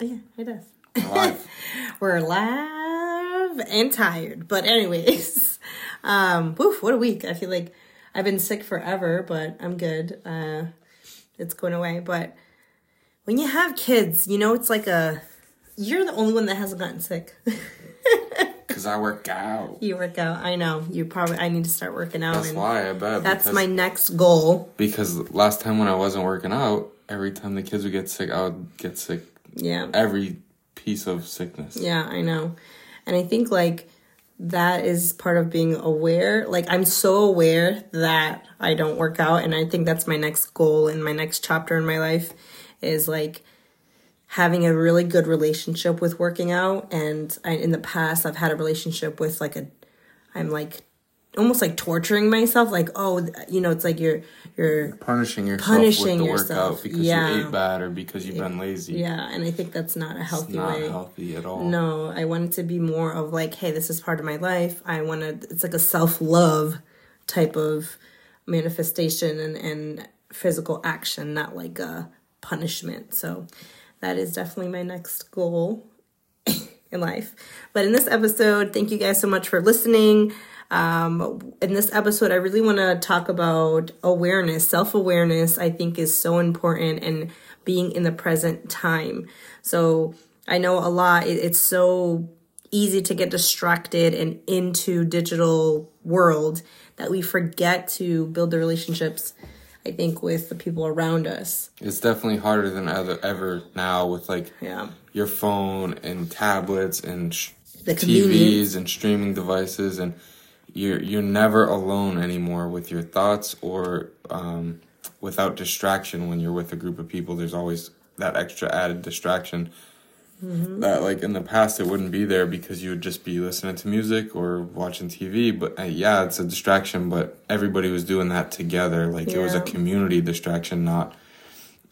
Yeah, it does. Alive. We're live and tired. But anyways, um, woof, what a week. I feel like I've been sick forever, but I'm good. Uh, it's going away. But when you have kids, you know, it's like a, you're the only one that hasn't gotten sick. Because I work out. you work out. I know. You probably, I need to start working out. That's and why I bet. That's my next goal. Because last time when I wasn't working out, every time the kids would get sick, I would get sick. Yeah. Every piece of sickness. Yeah, I know. And I think like that is part of being aware. Like I'm so aware that I don't work out and I think that's my next goal and my next chapter in my life is like having a really good relationship with working out and I, in the past I've had a relationship with like a I'm like almost like torturing myself like oh you know it's like you're you're Punishing yourself Punishing with the yourself, workout because yeah. you ate bad or because you've been lazy. yeah and I think that's not a It's healthy not way healthy at all. No, I want it to be more of like, hey, this is part of my life. I want to, it's like a self love type of manifestation and, and physical action, not like a punishment. So that is definitely my next goal in life. But in this episode, thank you guys so much for listening. Um, in this episode, I really want to talk about awareness, self awareness, I think is so important and being in the present time. So I know a lot, it, it's so easy to get distracted and into digital world that we forget to build the relationships I think with the people around us. It's definitely harder than ever, ever now with like Yeah. your phone and tablets and sh- The. TVs and streaming devices and you're you're never alone anymore with your thoughts or um, without distraction when you're with a group of people there's always that extra added distraction Mm-hmm. that like in the past it wouldn't be there because you would just be listening to music or watching TV but uh, yeah it's a distraction but everybody was doing that together like it was a community distraction not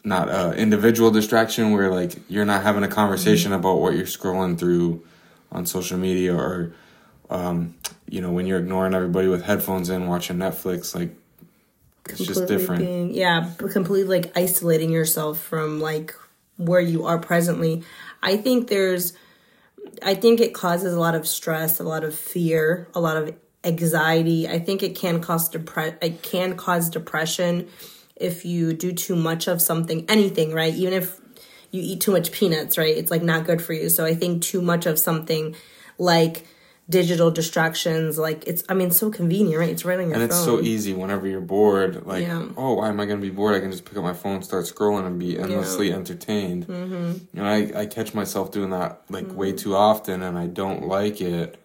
not a individual distraction where like you're not having a conversation Mm-hmm. about what you're scrolling through on social media or um, you know when you're ignoring everybody with headphones in watching Netflix like it's just different. being yeah completely like isolating yourself from like where you are presently. I think there's i think it causes a lot of stress a lot of fear a lot of anxiety. I think it can cause depre- it can cause depression if you do too much of something anything right? Even if you eat too much peanuts right? It's like not good for you. So i think too much of something like digital distractions like it's i mean so convenient right it's right on your and phone it's so easy whenever you're bored like Yeah. oh why am I gonna be bored I can just pick up my phone start scrolling and be endlessly entertained mm-hmm. and I, I catch myself doing that like way Mm-hmm. too often and I don't like it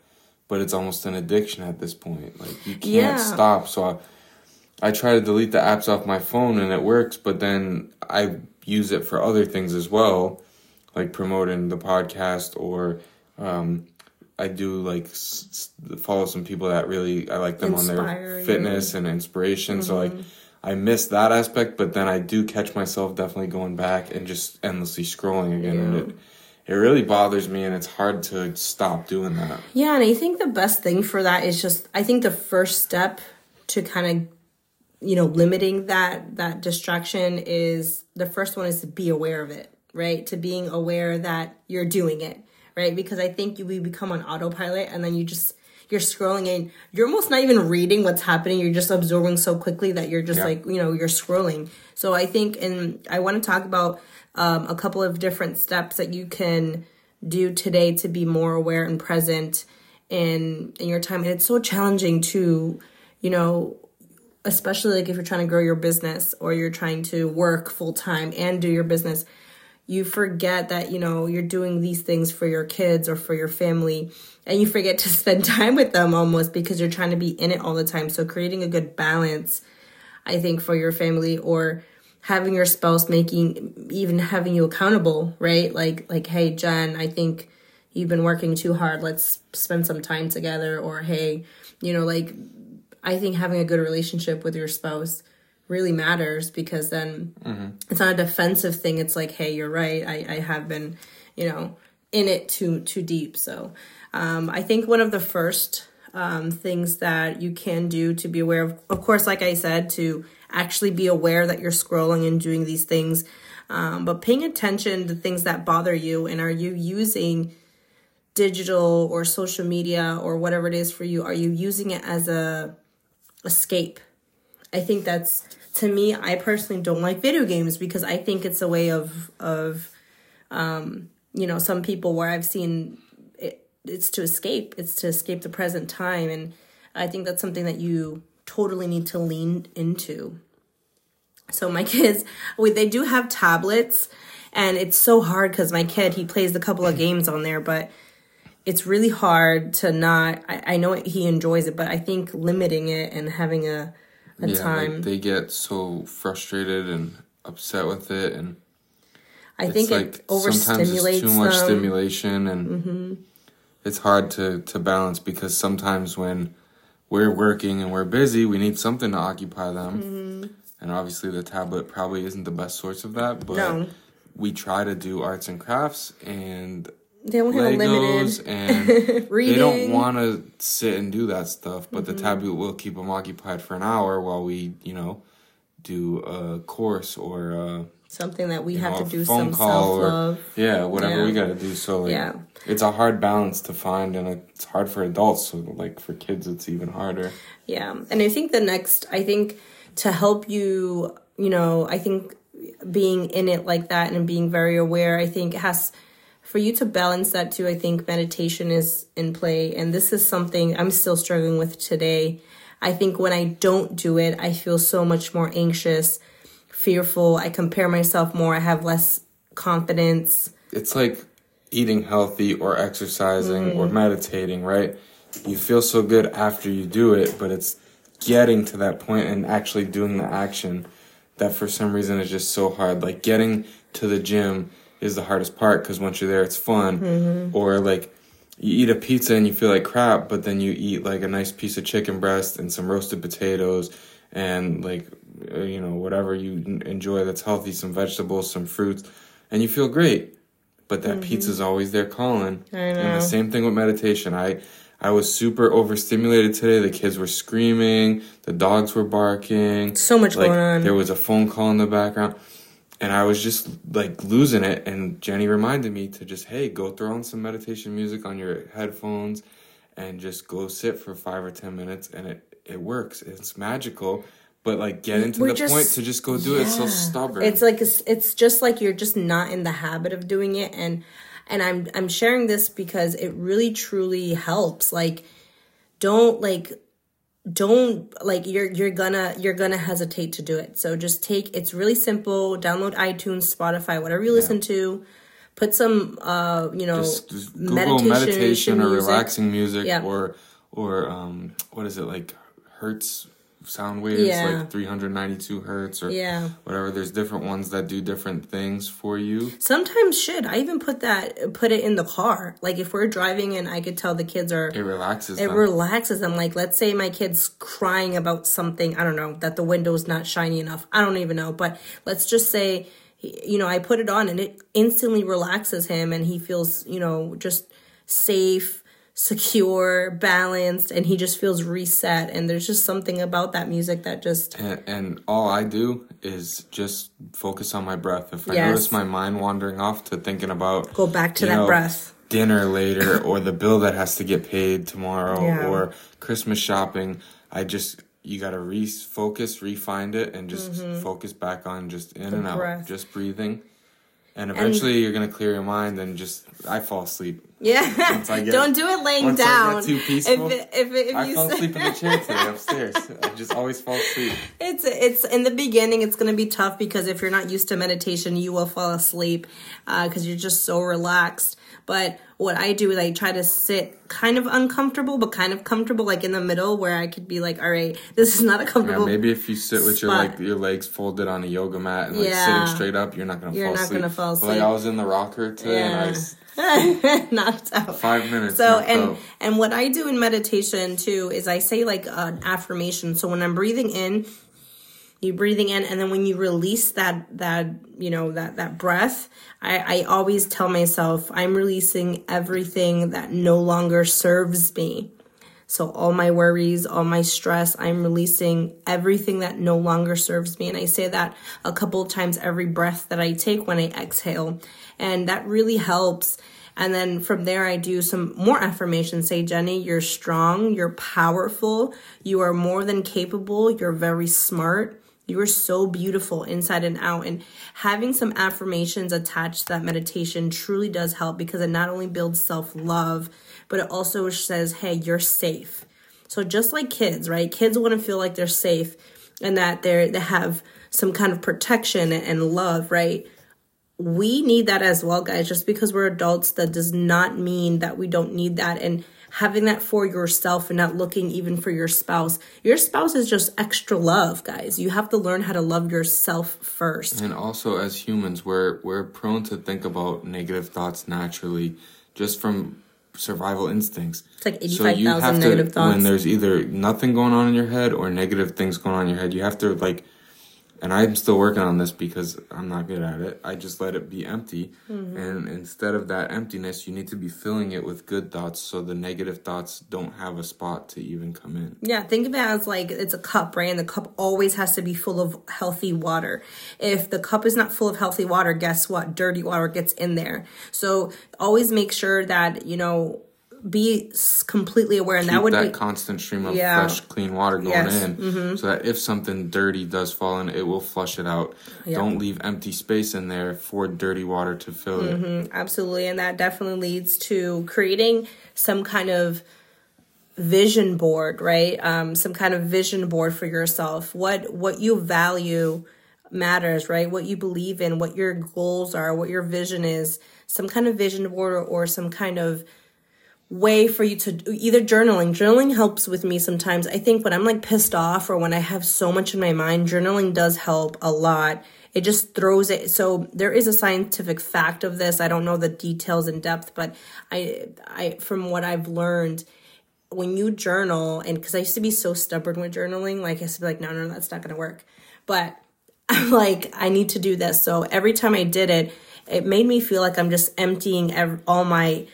but it's almost an addiction at this point like you can't Yeah. stop so I, I try to delete the apps off my phone and it works but then I use it for other things as well like promoting the podcast or um, I do like s- follow some people that really I like them on Inspire their you. Mm-hmm. fitness and inspiration. So like I miss that aspect, but then I do catch myself definitely going back and just endlessly scrolling again, and it it really bothers me, and it's hard to stop doing that. Yeah, and I think the best thing for that is just I think the first step to kind of you know limiting that that distraction is the first one is to be aware of it, right? To being aware that you're doing it, right? Because I think you we become on autopilot and then you just you're scrolling and you're almost not even reading what's happening. You're just absorbing so quickly that you're just Yeah. like, you know, you're scrolling. So I think and I want to talk about um, a couple of different steps that you can do today to be more aware and present in in your time and it's so challenging to you know especially like if you're trying to grow your business or you're trying to work full time and do your business you forget that you know you're doing these things for your kids or for your family and you forget to spend time with them almost because you're trying to be in it all the time. So creating a good balance i think for your family or having your spouse making even having you accountable right? Like like hey jen i think you've been working too hard. Let's spend some time together or hey you know like i think having a good relationship with your spouse really matters because then it's not a defensive thing. It's like hey you're right. I, I have been you know in it too too deep. So um, i think one of the first um, things that you can do to be aware of of course like i said to actually be aware that you're scrolling and doing these things Um, but paying attention to things that bother you. And are you using digital or social media or whatever it is for you, are you using it as a escape? I think that's to me, I personally don't like video games because I think it's a way of of um, you know, some people where I've seen it, it's to escape, it's to escape the present time and I think that's something that you totally need to lean into. So my kids, we, they do have tablets and it's so hard cuz my kid, he plays a couple of games on there, but it's really hard to not I, I know he enjoys it, but I think limiting it and having a a yeah, time. Like they get so frustrated and upset with it, and I think like it overstimulates too much them. stimulation, and Mm-hmm. it's hard to to balance because sometimes when we're working and we're busy, we need something to occupy them, Mm-hmm. and obviously the tablet probably isn't the best source of that, but. No. We try to do arts and crafts and They only have Legos, limited and reading. they don't want to sit and do that stuff, but Mm-hmm. the tablet will keep them occupied for an hour while we, you know, do a course or uh, something that we have know, to do some call self or love. yeah, whatever Yeah. we got to do. So like, Yeah. it's a hard balance to find, and it's hard for adults. So like for kids, it's even harder. Yeah. And I think the next, I think to help you, you know, I think being in it like that and being very aware, I think has, for you to balance that too, I think meditation is in play. And this is something I'm still struggling with today. I think when I don't do it, I feel so much more anxious, fearful. I compare myself more. I have less confidence. It's like eating healthy or exercising or Mm-hmm. meditating, right? You feel so good after you do it, but it's getting to that point and actually doing the action that for some reason is just so hard. Like getting to the gym is the hardest part because once you're there, it's fun. Mm-hmm. Or like you eat a pizza and you feel like crap, but then you eat like a nice piece of chicken breast and some roasted potatoes and like uh, you know whatever you enjoy that's healthy, some vegetables, some fruits, and you feel great. But that pizza's always there calling. Mm-hmm. And the same thing with meditation. I I was super overstimulated today. The kids were screaming, the dogs were barking. So much like, going on. There was a phone call in the background. And I was just like losing it. And Jenny reminded me to just, hey, go throw on some meditation music on your headphones and just go sit for five or 10 minutes. And it, it works. It's magical. But like get into We're the just- point to just go do it. It's so stubborn. It's like it's, it's just like you're just not in the habit of doing it and and I'm I'm sharing this because it really truly helps. Like don't like don't like you're you're gonna you're gonna hesitate to do it. So just take it's really simple. Download iTunes, Spotify, whatever you listen to. Put some uh, you know, just, just Google meditation, or music. relaxing music Yeah. or or um what is it like hertz sound waves Yeah. like 392 hertz or Yeah. whatever there's different ones that do different things for you Sometimes should I even put that put it in the car. Like if we're driving and I could tell the kids are it relaxes it them. relaxes them. Like, let's say my kid's crying about something, I don't know, that the window's not shiny enough. I don't even know. But let's just say, you know, I put it on and it instantly relaxes him and he feels, you know, just safe, secure, balanced, and he just feels reset. And there's just something about that music that just, and, and all I do is just focus on my breath. If I Yes. notice my mind wandering off to thinking about go back to that know, breath. dinner later or the bill that has to get paid tomorrow Yeah. or Christmas shopping, I just you got to refocus, refind it, and just focus back on just in and out, Mm-hmm. just breathing. And eventually, you're gonna clear your mind and just. I fall asleep. Yeah. I get- don't do it laying once I get down. too peaceful, if if, if I say- asleep in the chair today upstairs. I just always fall asleep. It's it's in the beginning. It's going to be tough because if you're not used to meditation, you will fall asleep uh, because you're just so relaxed. But what I do is I try to sit kind of uncomfortable, but kind of comfortable, like in the middle, where I could be like, "All right, this is not a Yeah, comfortable." maybe if you sit with your like your legs folded on a yoga mat and like Yeah. sitting straight up, you're not gonna You're fall not asleep. gonna fall But, Like. I was in the rocker today and I Yeah. knocked out. five minutes. So and out. and what I do in meditation too is I say like an affirmation. So when I'm breathing in, you breathing in, and then when you release that that you know that that breath, I I always tell myself I'm releasing everything that no longer serves me. So, all my worries, all my stress, I'm releasing everything that no longer serves me. And I say that a couple of times every breath that I take when I exhale. And that really helps. And then from there, I do some more affirmations. Say, Jenny, you're strong, you're powerful, you are more than capable, you're very smart. You are so beautiful inside and out. And having some affirmations attached to that meditation truly does help because it not only builds self love, but it also says, hey, you're safe. So just like kids, right? Kids want to feel like they're safe and that they're they have some kind of protection and love, right? We need that as well, guys. Just because we're adults, that does not mean that we don't need that. And having that for yourself and not looking even for your spouse. Your spouse is just extra love, guys. You have to learn how to love yourself first. And also as humans, we're we're prone to think about negative thoughts naturally just from survival instincts. It's like 85,000 so negative to, thoughts. When there's either nothing going on in your head or negative things going on in your head, you have to like and I'm still working on this because I'm not good at it. I just let it be empty. Mm-hmm. And instead of that emptiness, you need to be filling it with good thoughts so the negative thoughts don't have a spot to even come in. Yeah, think of it as like it's a cup, right? And the cup always has to be full of healthy water. If the cup is not full of healthy water, guess what? Dirty water gets in there. So always make sure that, you know, be completely aware, and Keep that would that be constant stream of yeah. fresh, clean water going yes. in, mm-hmm. so that if something dirty does fall in, it will flush it out. Yeah. Don't leave empty space in there for dirty water to fill mm-hmm. it. Absolutely, and that definitely leads to creating some kind of vision board, right? Um, some kind of vision board for yourself. What what you value matters, right? What you believe in, what your goals are, what your vision is. Some kind of vision board or, or some kind of way for you to either journaling. Journaling helps with me sometimes. I think when i'm like pissed off or when i have so much in my mind journaling does help a lot. It just throws it so there is a scientific fact of this. I don't know the details in depth but i i from what i've learned when you journal and because i used to be so stubborn with journaling like i used to be like no no that's not gonna work. But i'm like i need to do this. So every time i did it it made me feel like i'm just emptying all my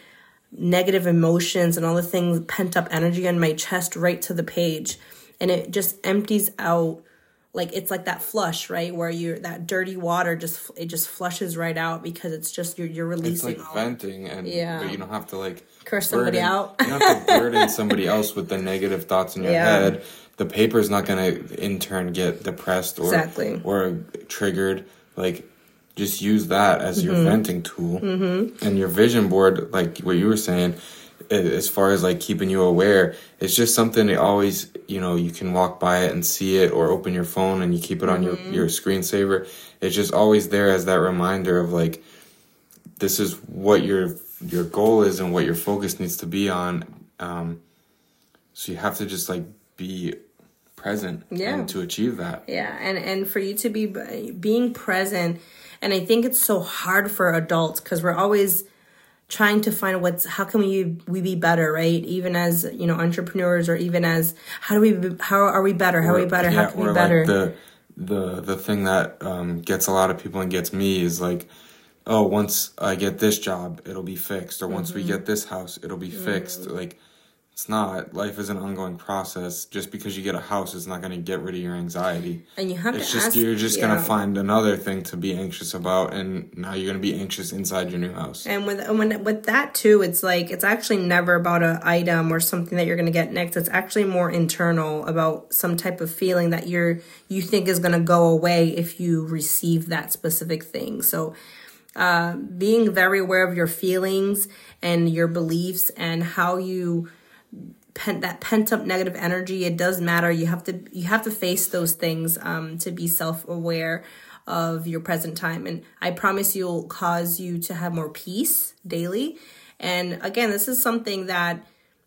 negative emotions and all the things, pent up energy on my chest right to the page. And it just empties out like it's like that flush, right? Where you're that dirty water just it just flushes right out because it's just you're you're releasing. It's like venting, and yeah. but you don't have to like curse somebody burden, out. you don't have to burden somebody else with the negative thoughts in your yeah. head. The paper's not gonna in turn get depressed or exactly. or triggered. Like just use that as your mm-hmm. venting tool mm-hmm. and your vision board like what you were saying as far as like keeping you aware it's just something that always you know you can walk by it and see it or open your phone and you keep it on mm-hmm. your your screensaver it's just always there as that reminder of like this is what your your goal is and what your focus needs to be on um, so you have to just like be present yeah. and to achieve that yeah and and for you to be being present and I think it's so hard for adults because we're always trying to find what's how can we we be better, right? Even as you know entrepreneurs, or even as how do we how are we better? How or, are we better? Yeah, how can we better? Like the the the thing that um, gets a lot of people and gets me is like oh once i get this job it'll be fixed or once mm-hmm. we get this house it'll be fixed mm-hmm. like it's not. Life is an ongoing process. Just because you get a house is not going to get rid of your anxiety. And you have it's to just ask, you're just yeah. going to find another thing to be anxious about, and now you're going to be anxious inside your new house. And with when with that too, it's like it's actually never about an item or something that you're going to get next. It's actually more internal about some type of feeling that you're you think is going to go away if you receive that specific thing. So. Uh, being very aware of your feelings and your beliefs and how you pent that pent up negative energy it does matter. You have to you have to face those things um, to be self-aware of your present time. And i promise you'll cause you to have more peace daily. And again this is something that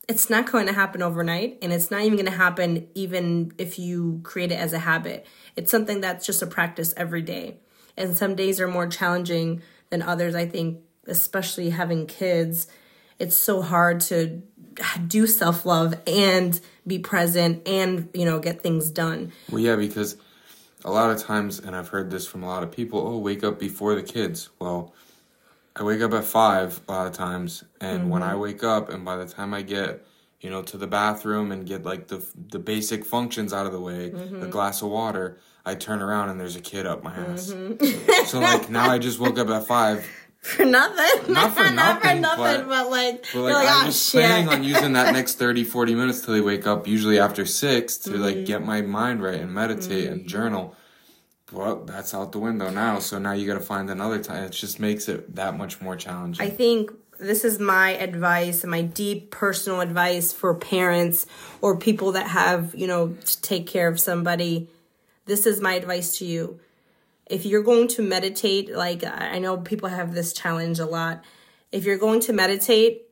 it's not going to happen overnight and it's not even going to happen even if you create it as a habit. It's something that's just a practice every day. And some days are more challenging than others i think especially having kids. It's so hard to do self love and be present and you know get things done. Well, yeah, because a lot of times, and I've heard this from a lot of people. Oh, wake up before the kids. Well, I wake up at five a lot of times, and mm-hmm. when I wake up, and by the time I get you know, to the bathroom and get like the the basic functions out of the way, Mm-hmm. a glass of water, I turn around and there's a kid up my ass. Mm-hmm. so like now I just woke up at five. For nothing. Not for Not for nothing, nothing, but- but, like, But you're like, like, I'm oh just shit. planning on using that next 30, 40 minutes till they wake up, usually after six, to Mm-hmm. like get my mind right and meditate and journal. Well, that's out the window now. So now you got to find another time. It just makes it that much more challenging. I think this is my advice and my deep personal advice for parents or people that have, you know, to take care of somebody. This is my advice to you. If you're going to meditate, like I know people have this challenge a lot. If you're going to meditate,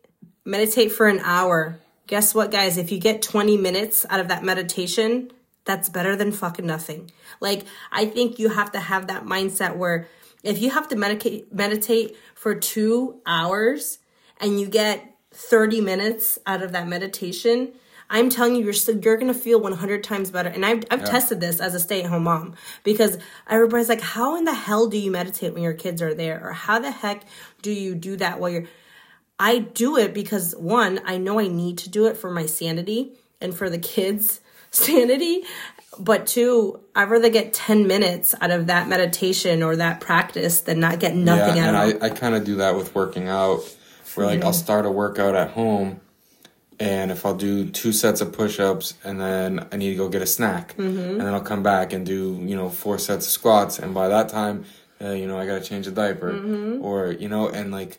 meditate for an hour. Guess what, guys? If you get 20 minutes out of that meditation, that's better than fucking nothing. Like, I think you have to have that mindset where if you have to medicate, meditate for two hours and you get 30 minutes out of that meditation, I'm telling you, you're still, you're gonna feel 100 times better. And I've, I've tested this as a stay at home mom because everybody's like, how in the hell do you meditate when your kids are there? Or how the heck do you do that while you're, I do it because one, I know I need to do it for my sanity and for the kids' sanity. But two, I'd rather get 10 minutes out of that meditation or that practice than not get nothing yeah, out and of it. I, I kind of do that with working out, where like I'll mm-hmm. start a workout at home, and if I'll do two sets of push-ups, and then I need to go get a snack, Mm-hmm. and then I'll come back and do you know four sets of squats, and by that time, uh, you know I got to change a diaper, Mm-hmm. or you know, and like.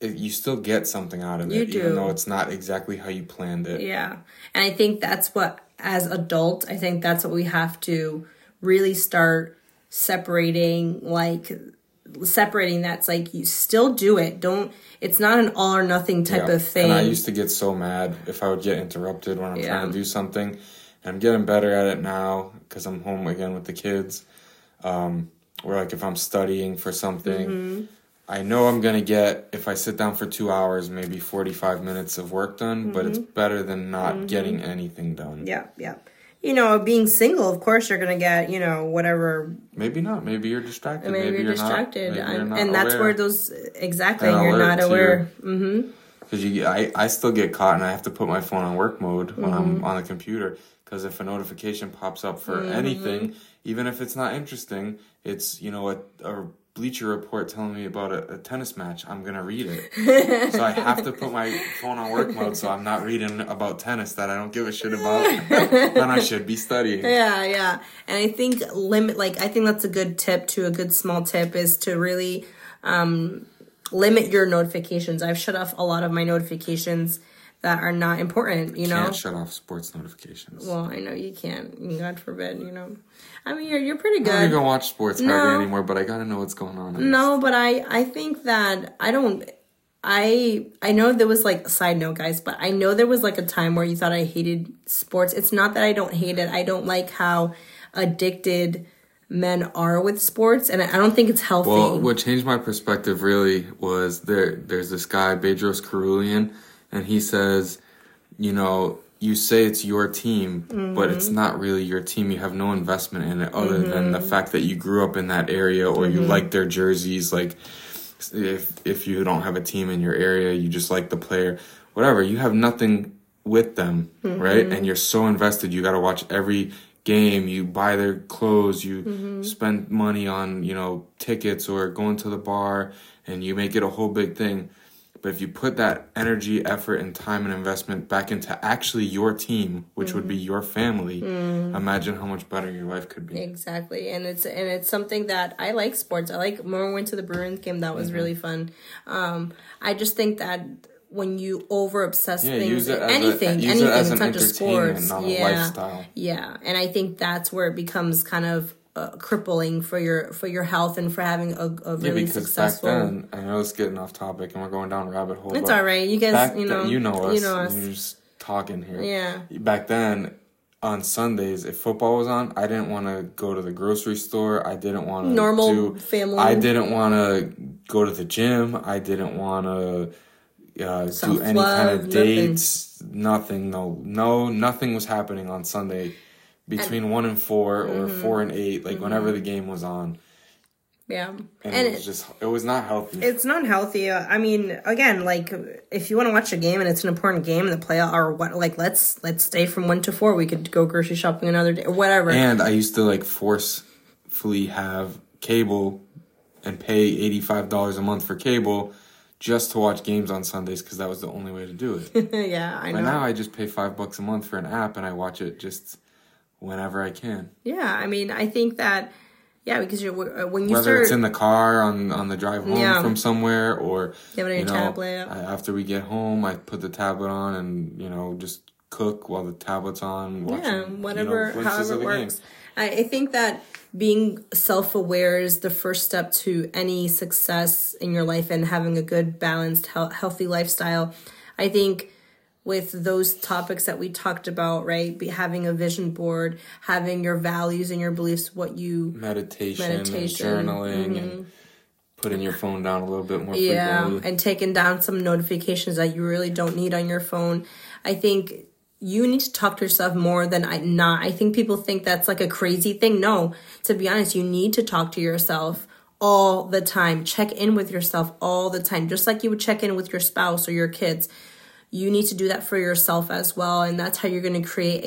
It, you still get something out of it, You even though it's not exactly how you planned it. Yeah. And I think that's what, as adults, I think that's what we have to really start separating, like, separating that's like you still do it. Don't, it's not an all or nothing type Yeah. of thing. And I used to get so mad if I would get interrupted when I'm Yeah. trying to do something. And I'm getting better at it now because I'm home again with the kids. Um, or like if I'm studying for something, Mm-hmm. I know I'm gonna get if I sit down for two hours, maybe 45 minutes of work done. But it's Mm-hmm. better than not getting anything done. yeah. Yeah. You know, being single, of course, you're going to get, you know, whatever Maybe not. Maybe you're distracted. maybe, you're, not- distracted maybe you're and, not and that's where those exactly And you're not aware Because you, I, I still get caught and I have to put my phone on work mode when Mm-hmm. I'm on the computer. Because if a notification pops up for Mm-hmm. anything, even if it's not interesting, it's you know a, a Bleacher Report telling me about a, a tennis match. I'm gonna read it, so I have to put my phone on work mode so I'm not reading about tennis that I don't give a shit about. then I should be studying. yeah yeah and i think limit like i think that's a good tip to a good small tip is to really um limit your notifications i've shut off a lot of my notifications that are not important you know Can't shut off sports notifications. well i know you can't god forbid you know i mean you're, you're pretty good. I don't even watch sports hardly anymore, but I gotta know what's going on. No, but I I think that I don't I I know there was like a side note guys, but I know there was like a time where you thought I hated sports. It's not that I don't hate it. I don't like how addicted men are with sports and I don't think it's healthy. Well, what changed my perspective really was there. There's this guy Bedros Keuilian, and he says, you know, you say it's your team, but it's mm-hmm. not really your team. You have no investment in it other than the mm-hmm. fact that you grew up in that area or you mm-hmm. like their jerseys. Like, if if you don't have a team in your area, you just like the player, whatever. You have nothing with them, right? And you're so invested. You got to watch every game. You buy their clothes. You spend money on you know tickets or going to the bar, and you make it a whole big thing. But if you put that energy, effort, and time and investment back into actually your team, which would be your family, imagine how much better your life could be. Exactly, and it's and it's something that I like sports. I like. Remember, we went to the Bruins game. That was Mm-hmm. really fun. Um, I just think that when you over obsess Yeah, things, as a- anything, it anything, as it's an not just sports. yeah, lifestyle. yeah, and I think that's where it becomes kind of uh, crippling for your for your health and for having a, a Yeah, really because successful. back then, I know it's getting off topic and we're going down a rabbit hole. it's all right. You guys, you know, then, you know us. You know us. You're just talking here. Yeah. Back then, on Sundays, if football was on, I didn't want to go to the grocery store. I didn't want to Normal do, family. I didn't want to go to the gym. I didn't want to uh, do any kind of nothing. dates. Nothing. No, no, nothing was happening on Sunday between one and four or Mm-hmm. four and eight. Like whenever the game was on. Yeah. and, And it was just it was not healthy. It's not healthy. Uh, I mean, again, like if you want to watch a game and it's an important game and the playoff or what, like let's let's stay from one to four. We could go grocery shopping another day or whatever. And I used to like forcefully have cable and pay eighty five dollars a month for cable just to watch games on Sundays because that was the only way to do it. yeah, I know. but now I just pay five bucks a month for an app and I watch it just whenever I can. yeah, I mean, I think that yeah, because you're uh, when you Whether start it's in the car on on the drive home Yeah. from somewhere or You you know tablet. After we get home, I put the tablet on and you know just cook while the tablet's on. Watching, yeah, you know, whatever, however it works. I, I think that being self aware is the first step to any success in your life and having a good, balanced, health, healthy lifestyle. I think with those topics that we talked about, right? Be, having a vision board, having your values and your beliefs, what you meditation, Meditation, mm-hmm. journaling and putting your phone down a little bit more yeah frequently. and taking down some notifications that you really don't need on your phone i think you need to talk to yourself more than i not i think people think that's like a crazy thing no to be honest you need to talk to yourself all the time check in with yourself all the time just like you would check in with your spouse or your kids you need to do that for yourself as well and that's how you're going to create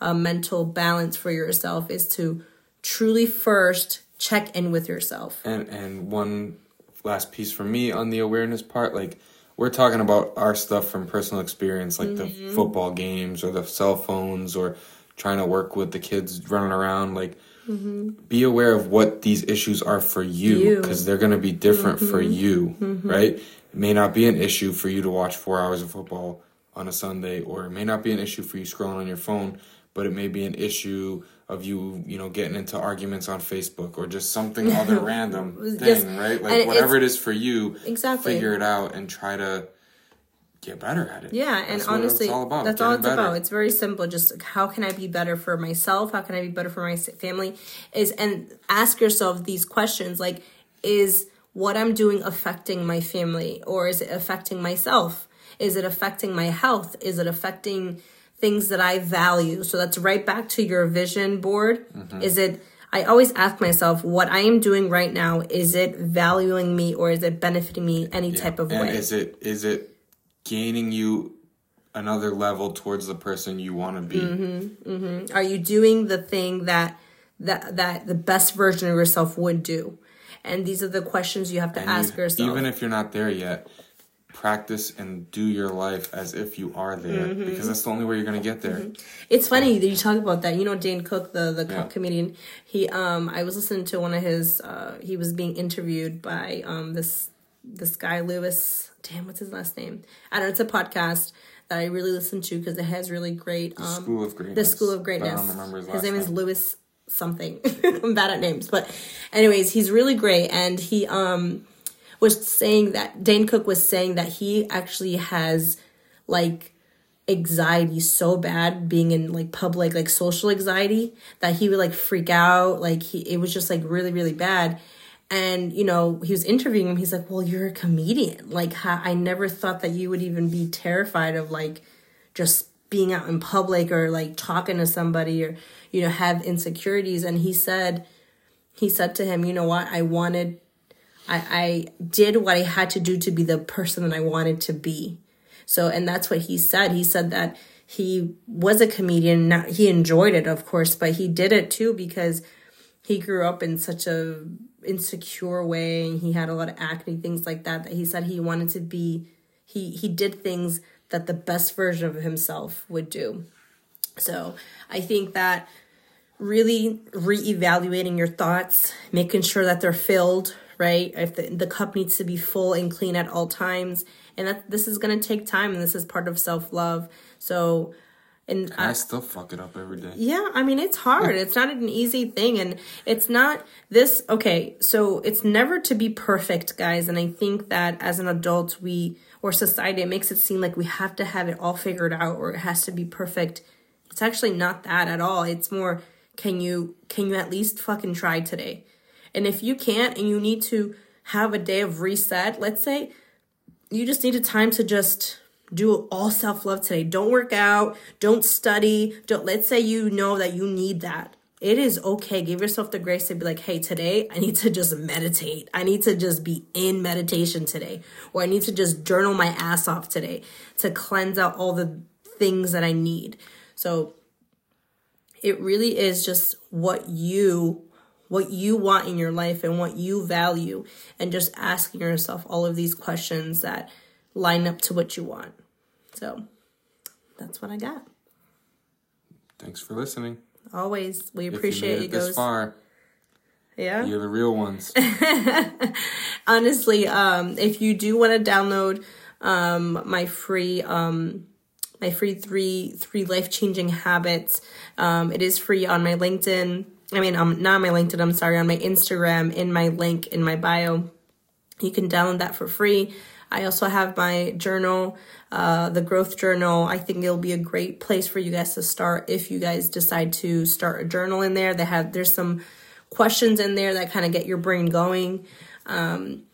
a, a mental balance for yourself is to truly first check in with yourself And and one last piece for me on the awareness part, like we're talking about our stuff from personal experience, like the Mm-hmm. football games or the cell phones or trying to work with the kids running around. Like, be aware of what these issues are for you Mm-hmm. Mm-hmm. because they're going to be different for you, right? It may not be an issue for you to watch four hours of football on a Sunday, or it may not be an issue for you scrolling on your phone, but it may be an issue of you, you know, getting into arguments on Facebook or just something other random thing, Yes. right? Like it's- whatever it is for you, Exactly. figure it out and try to get better at it. Yeah, and That's honestly, all about. that's all it's better. about. It's very simple. Just how can I be better for myself? How can I be better for my family? Is and ask yourself these questions like, is what I'm doing affecting my family, or is it affecting myself? Is it affecting my health? Is it affecting things that I value? So that's right back to your vision board. Mm-hmm. Is it? I always ask myself, what I am doing right now, is it valuing me or is it benefiting me any type of and way? is it is it gaining you another level towards the person you want to be? Mm-hmm. are you doing the thing that that that the best version of yourself would do and these are the questions you have to And ask you- yourself Even if you're not there yet, practice and do your life as if you are there Mm-hmm. because that's the only way you're going to get there. it's funny that you talk about that you know dane cook the the Yeah. comedian he um i was listening to one of his uh he was being interviewed by um this this guy lewis damn what's his last name i don't know it's a podcast that i really listen to because it has really great um School of Greatness. the School of Greatness. I don't remember his, His, last name is. Lewis something. I'm bad at names, but anyways, he's really great, and he um was saying that Dane Cook was saying that he actually has like anxiety so bad being in like public like social anxiety that he would like freak out like he it was just like really really bad and you know he was interviewing him he's like well you're a comedian like i never thought that you would even be terrified of like just being out in public or like talking to somebody or you know have insecurities. And he said he said to him you know what? I wanted i i did what i had to do to be the person that i wanted to be. So and that's what he said. He said that he was a comedian. Not, he enjoyed it of course but he did it too because he grew up in such a insecure way. And he had a lot of acne things like that that he said he wanted to be he he did things that the best version of himself would do. So i think that really reevaluating your thoughts making sure that they're filled right? If the, the cup needs to be full and clean at all times. And that this is going to take time and this is part of self-love. So and I still fuck it up every day. yeah, I mean, it's hard. it's not an easy thing. And it's not this, okay, so it's never to be perfect, guys. And I think that as an adult, we, or society, it makes it seem like we have to have it all figured out or it has to be perfect. It's actually not that at all. It's more, can you, can you at least fucking try today? And if you can't and you need to have a day of reset, let's say you just need a time to just do all self love today. Don't work out, don't study. Don't let's say you know that you need that it is okay. Give yourself the grace to be like, hey, today I need to just meditate. I need to just be in meditation today. Or I need to just journal my ass off today to cleanse out all the things that I need. So it really is just what you what you want in your life and what you value and just asking yourself all of these questions that line up to what you want. So that's what I got. Thanks for listening. Always. We appreciate you, it this far. Yeah. You're the real ones. Honestly, um, if you do want to download um, my free um, my free three three life changing habits, um, it is free on my LinkedIn. I mean, um, not on my LinkedIn. I'm sorry, on my Instagram in my link in my bio. You can download that for free. I also have my journal, uh, the growth journal. I think it'll be a great place for you guys to start if you guys decide to start a journal in there. They have there's some questions in there that kind of get your brain going. Um,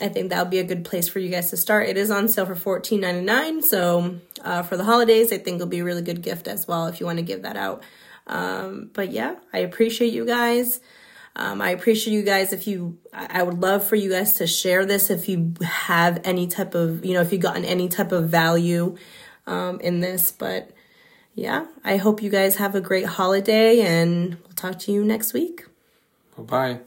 I think that would be a good place for you guys to start. It is on sale for fourteen ninety nine. So uh, for the holidays, I think it'll be a really good gift as well if you want to give that out. Um, but yeah, I appreciate you guys. Um, I appreciate you guys. If you, I would love for you guys to share this if you have any type of, you know, if you've gotten any type of value um, in this. But yeah, I hope you guys have a great holiday and we'll talk to you next week. Bye bye.